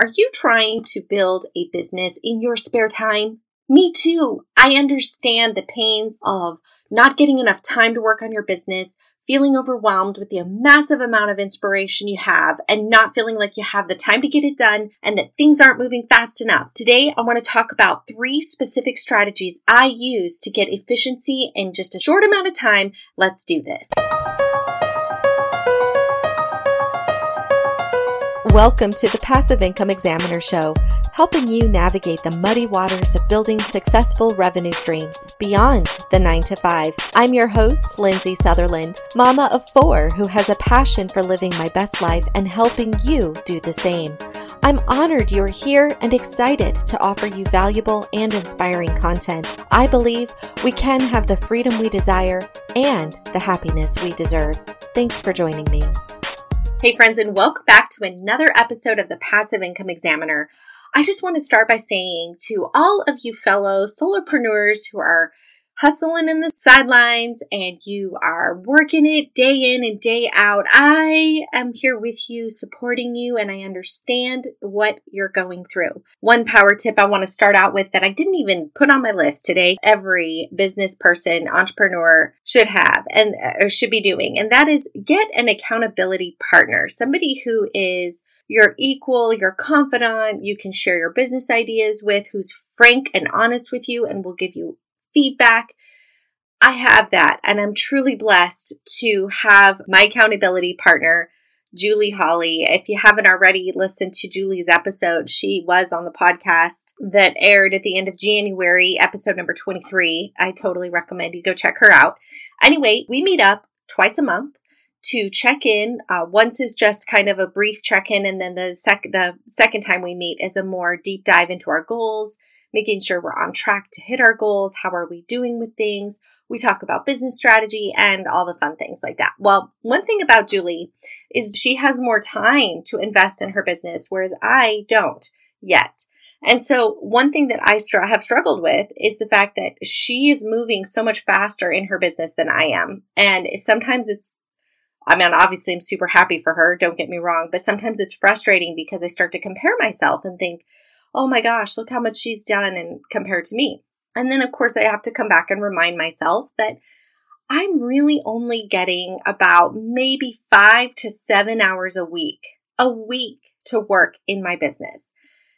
are you trying to build a business in your spare time? Me too. I understand the pains of not getting enough time to work on your business, feeling overwhelmed with the massive amount of inspiration you have, and not feeling like you have the time to get it done and that things aren't moving fast enough. Today, I want to talk about three specific strategies I use to get efficiency in just a short amount of time. Let's do this. Welcome to the Passive Income Examiner Show, helping you navigate the muddy waters of building successful revenue streams beyond the 9 to 5. I'm your host, Lindsay Sutherland, mama of four who has a passion for living my best life and helping you do the same. I'm honored you're here and excited to offer you valuable and inspiring content. I believe we can have the freedom we desire and the happiness we deserve. Thanks for joining me. Hey, friends, and welcome back to another episode of the Passive Income Examiner. I just want to start by saying to all of you fellow solopreneurs who are hustling in the sidelines and you are working it day in and day out. I am here with you, supporting you, and I understand what you're going through. One power tip I want to start out with that I didn't even put on my list today, every business person, entrepreneur should have and or uh, should be doing, and that is get an accountability partner, somebody who is your equal, your confidant, you can share your business ideas with, who's frank and honest with you and will give you feedback. I have that, and I'm truly blessed to have my accountability partner, Julie Holly. If you haven't already listened to Julie's episode, she was on the podcast that aired at the end of January, episode number 23. I totally recommend you go check her out. Anyway, we meet up twice a month to check in. Uh, once is just kind of a brief check in, and then the sec the second time we meet is a more deep dive into our goals, making sure we're on track to hit our goals. How are we doing with things? We talk about business strategy and all the fun things like that. Well, one thing about Julie is she has more time to invest in her business, whereas I don't yet. And so, one thing that I str- have struggled with is the fact that she is moving so much faster in her business than I am. And sometimes it's, I mean, obviously, I'm super happy for her, don't get me wrong, but sometimes it's frustrating because I start to compare myself and think, oh my gosh, look how much she's done and compared to me. And then, of course, I have to come back and remind myself that I'm really only getting about maybe five to seven hours a week, a week to work in my business.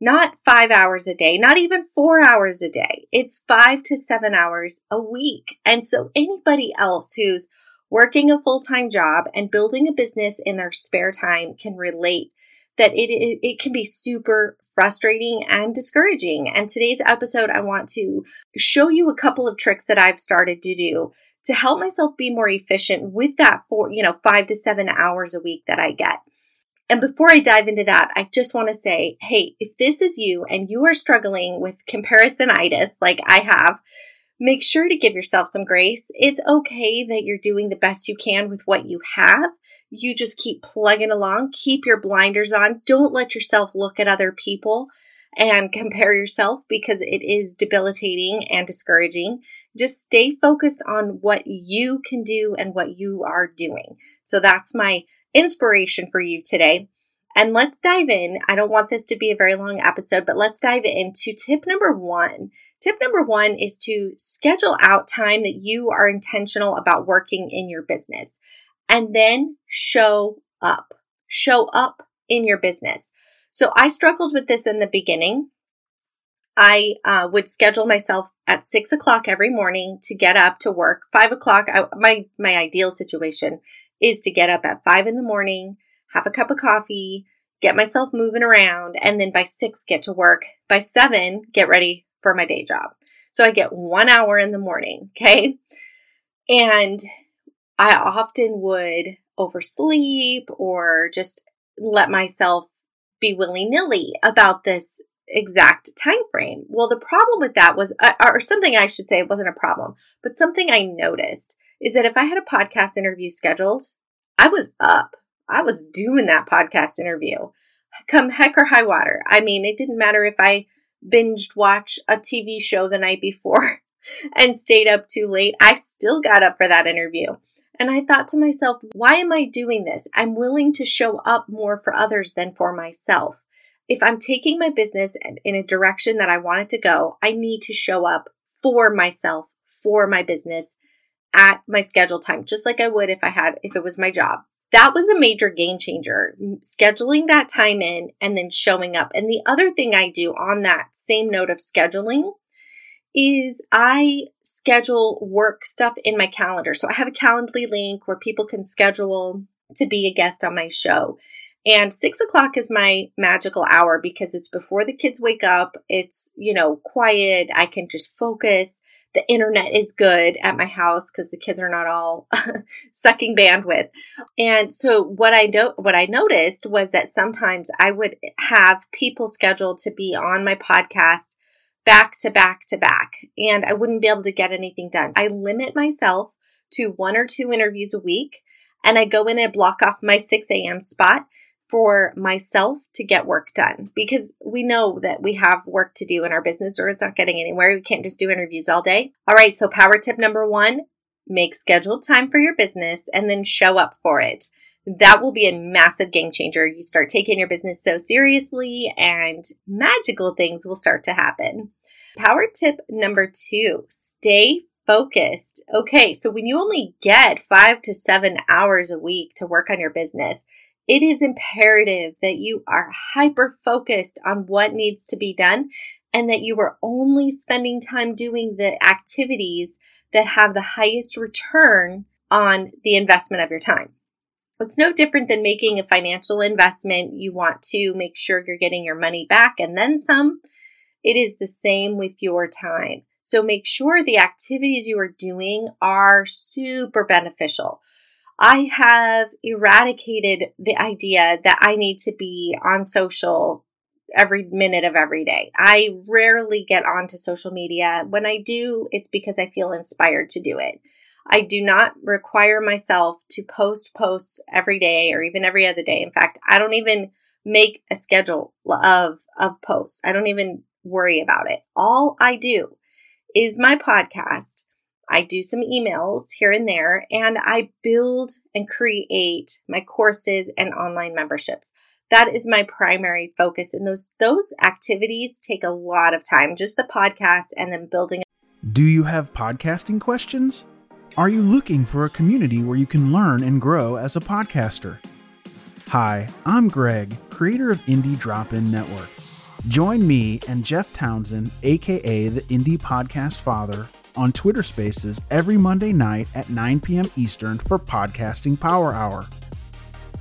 Not five hours a day, not even four hours a day. It's five to seven hours a week. And so anybody else who's working a full time job and building a business in their spare time can relate that it, it, it can be super frustrating and discouraging. And today's episode, I want to show you a couple of tricks that I've started to do to help myself be more efficient with that four, you know, five to seven hours a week that I get. And before I dive into that, I just want to say, hey, if this is you and you are struggling with comparisonitis like I have, make sure to give yourself some grace. It's okay that you're doing the best you can with what you have you just keep plugging along, keep your blinders on. Don't let yourself look at other people and compare yourself because it is debilitating and discouraging. Just stay focused on what you can do and what you are doing. So that's my inspiration for you today. And let's dive in. I don't want this to be a very long episode, but let's dive into tip number one. Tip number one is to schedule out time that you are intentional about working in your business and then show up. Show up in your business. So I struggled with this in the beginning. I uh, would schedule myself at six o'clock every morning to get up to work. Five o'clock, I, my my ideal situation is to get up at five in the morning, have a cup of coffee, get myself moving around, and then by six get to work. By seven, get ready for my day job. So I get one hour in the morning. Okay, and I often would oversleep or just let myself be willy-nilly about this exact time frame. Well, the problem with that was uh, or something I should say it wasn't a problem, but something I noticed is that if I had a podcast interview scheduled, I was up. I was doing that podcast interview. Come heck or high water. I mean, it didn't matter if I binged watch a TV show the night before and stayed up too late. I still got up for that interview. And I thought to myself, why am I doing this? I'm willing to show up more for others than for myself. if I'm taking my business in a direction that I want it to go, I need to show up for myself, for my business at my scheduled time, just like I would if I had, if it was my job. That was a major game changer, scheduling that time in and then showing up. And the other thing I do on that same note of scheduling is I schedule work stuff in my calendar. So I have a Calendly link where people can schedule to be a guest on my show. And six o'clock is my magical hour because it's before the kids wake up. It's, you know, quiet. I can just focus. The internet is good at my house because the kids are not all sucking bandwidth. And so what I know, what I noticed was that sometimes I would have people scheduled to be on my podcast back to back to back, and I wouldn't be able to get anything done. I limit myself to one or two interviews a week, and I go in and block off my 6 a.m. spot for myself to get work done because we know that we have work to do in our business or it's not getting anywhere. We can't just do interviews all day. All right, so power tip number one make scheduled time for your business and then show up for it that will be a massive game changer. You start taking your business so seriously, and magical things will start to happen. Power tip number two stay focused. Okay, so when you only get five to seven hours a week to work on your business, it is imperative that you are hyper focused on what needs to be done and that you are only spending time doing the activities that have the highest return on the investment of your time. It's no different than making a financial investment. You want to make sure you're getting your money back and then some. It is the same with your time. So make sure the activities you are doing are super beneficial. I have eradicated the idea that I need to be on social every minute of every day. I rarely get onto social media. When I do, it's because I feel inspired to do it. I do not require myself to post posts every day or even every other day. In fact, I don't even make a schedule of of posts. I don't even worry about it. All I do is my podcast. I do some emails here and there and I build and create my courses and online memberships. That is my primary focus and those those activities take a lot of time, just the podcast and then building Do you have podcasting questions? Are you looking for a community where you can learn and grow as a podcaster? Hi, I'm Greg, creator of Indie Drop In Network. Join me and Jeff Townsend, aka the Indie Podcast Father, on Twitter Spaces every Monday night at 9 p.m. Eastern for Podcasting Power Hour.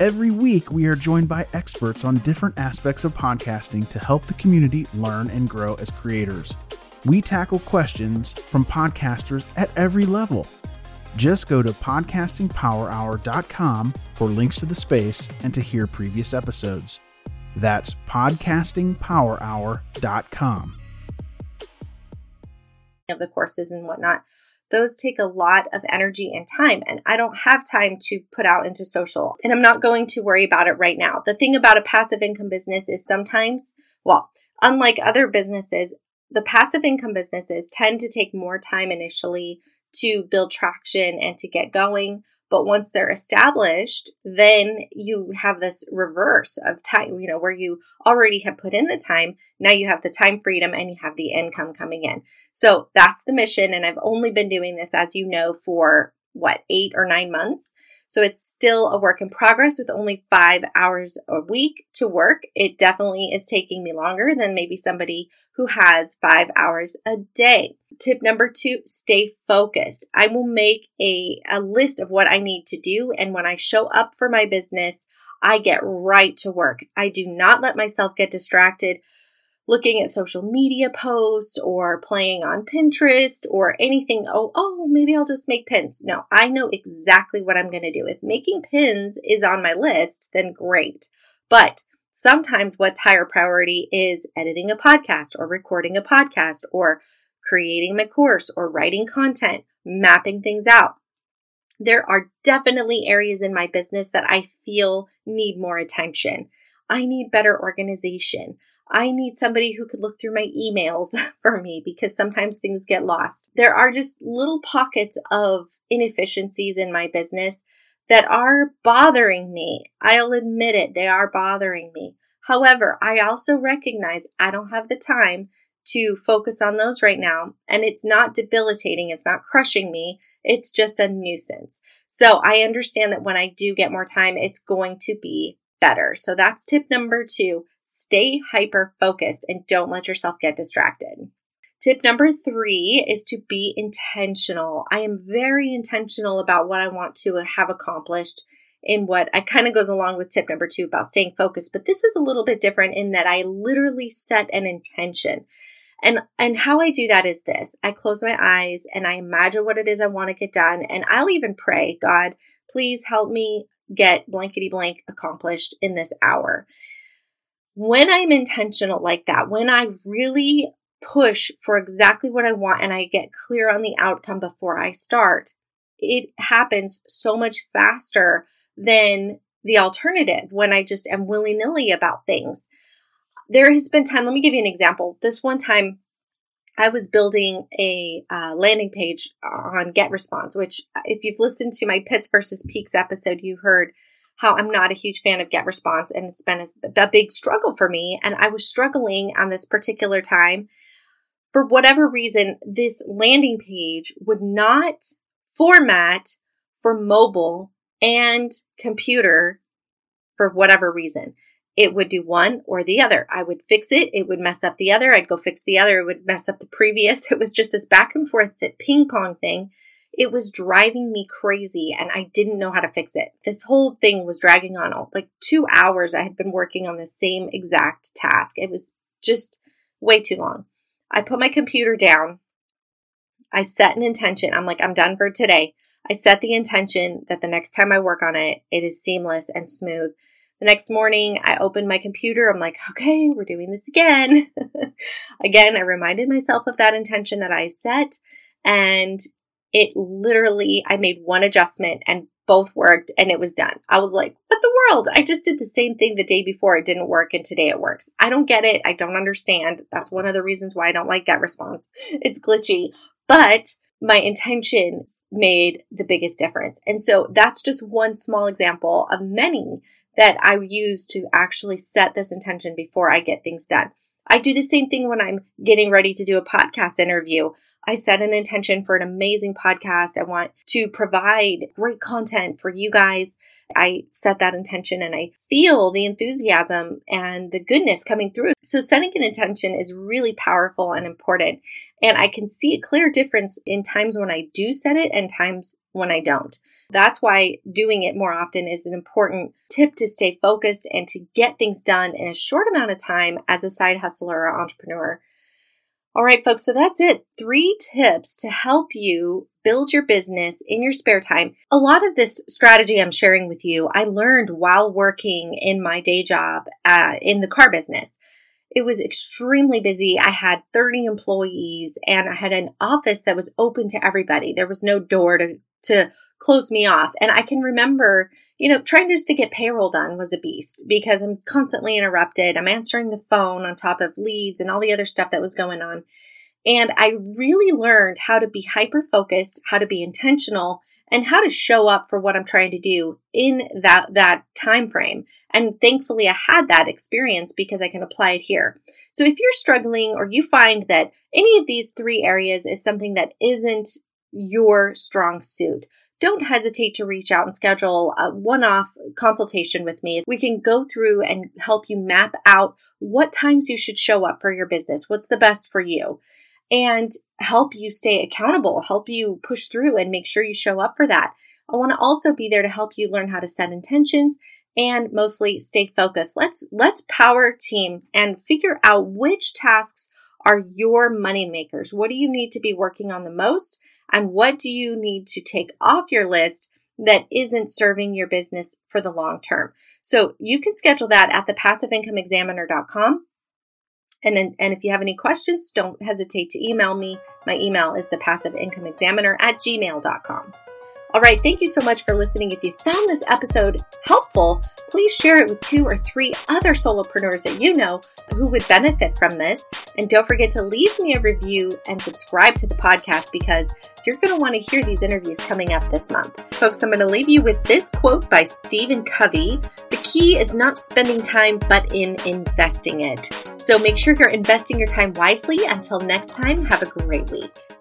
Every week, we are joined by experts on different aspects of podcasting to help the community learn and grow as creators. We tackle questions from podcasters at every level just go to podcastingpowerhour.com for links to the space and to hear previous episodes. That's podcastingpowerhour.com. Of the courses and whatnot, those take a lot of energy and time, and I don't have time to put out into social, and I'm not going to worry about it right now. The thing about a passive income business is sometimes, well, unlike other businesses, the passive income businesses tend to take more time initially to build traction and to get going. But once they're established, then you have this reverse of time, you know, where you already have put in the time. Now you have the time freedom and you have the income coming in. So that's the mission. And I've only been doing this, as you know, for what, eight or nine months. So it's still a work in progress with only five hours a week to work. It definitely is taking me longer than maybe somebody who has five hours a day. Tip number two, stay focused. I will make a, a list of what I need to do. And when I show up for my business, I get right to work. I do not let myself get distracted looking at social media posts or playing on Pinterest or anything. Oh, oh, maybe I'll just make pins. No, I know exactly what I'm going to do. If making pins is on my list, then great. But sometimes what's higher priority is editing a podcast or recording a podcast or creating my course or writing content, mapping things out. There are definitely areas in my business that I feel need more attention. I need better organization. I need somebody who could look through my emails for me because sometimes things get lost. There are just little pockets of inefficiencies in my business that are bothering me. I'll admit it, they are bothering me. However, I also recognize I don't have the time to focus on those right now. And it's not debilitating, it's not crushing me, it's just a nuisance. So I understand that when I do get more time, it's going to be better. So that's tip number two stay hyper focused and don't let yourself get distracted. Tip number three is to be intentional. I am very intentional about what I want to have accomplished in what I kind of goes along with tip number two about staying focused, but this is a little bit different in that I literally set an intention. And and how I do that is this. I close my eyes and I imagine what it is I want to get done and I'll even pray, God, please help me get blankety blank accomplished in this hour. When I'm intentional like that, when I really push for exactly what I want and I get clear on the outcome before I start, it happens so much faster than the alternative when I just am willy nilly about things there has been time. Let me give you an example. This one time, I was building a uh, landing page on GetResponse, which, if you've listened to my Pits versus Peaks episode, you heard how I'm not a huge fan of GetResponse, and it's been a, big struggle for me. And I was struggling on this particular time. For whatever reason, this landing page would not format for mobile and computer for whatever reason it would do one or the other. I would fix it, it would mess up the other. I'd go fix the other, it would mess up the previous. It was just this back and forth ping pong thing. It was driving me crazy and I didn't know how to fix it. This whole thing was dragging on like two hours. I had been working on the same exact task. It was just way too long. I put my computer down. I set an intention. I'm like, I'm done for today. I set the intention that the next time I work on it, it is seamless and smooth. The next morning, I opened my computer. I'm like, okay, we're doing this again. again, I reminded myself of that intention that I set. And it literally, I made one adjustment and both worked and it was done. I was like, what the world? I just did the same thing the day before. It didn't work and today it works. I don't get it. I don't understand. That's one of the reasons why I don't like GetResponse. It's glitchy, but my intentions made the biggest difference. And so that's just one small example of many that I use to actually set this intention before I get things done. I do the same thing when I'm getting ready to do a podcast interview. I set an intention for an amazing podcast. I want to provide great content for you guys. I set that intention and I feel the enthusiasm and the goodness coming through. So, setting an intention is really powerful and important. And I can see a clear difference in times when I do set it and times when I don't. That's why doing it more often is an important tip to stay focused and to get things done in a short amount of time as a side hustler or entrepreneur. All right, folks, so that's it. Three tips to help you build your business in your spare time. A lot of this strategy I'm sharing with you, I learned while working in my day job uh, in the car business. It was extremely busy. I had 30 employees and I had an office that was open to everybody. There was no door to, to close me off. And I can remember, you know, trying just to get payroll done was a beast because I'm constantly interrupted. I'm answering the phone on top of leads and all the other stuff that was going on. And I really learned how to be hyper focused, how to be intentional, and how to show up for what I'm trying to do in that that time frame. And thankfully I had that experience because I can apply it here. So if you're struggling or you find that any of these three areas is something that isn't your strong suit, don't hesitate to reach out and schedule a one off consultation with me. We can go through and help you map out what times you should show up for your business, what's the best for you, and help you stay accountable, help you push through and make sure you show up for that. I want to also be there to help you learn how to set intentions and mostly stay focused. Let's let's power team and figure out which tasks are your money makers. What do you need to be working on the most? And what do you need to take off your list that isn't serving your business for the long term? So you can schedule that at thepassiveincomeexaminer.com. And, then, and if you have any questions, don't hesitate to email me. My email is thepassiveincomeexaminer at gmail.com. All right, thank you so much for listening. If you found this episode helpful, please share it with two or three other solopreneurs that you know who would benefit from this. And don't forget to leave me a review and subscribe to the podcast because you're going to want to hear these interviews coming up this month. Folks, I'm going to leave you with this quote by Stephen Covey The key is not spending time, but in investing it. So make sure you're investing your time wisely. Until next time, have a great week.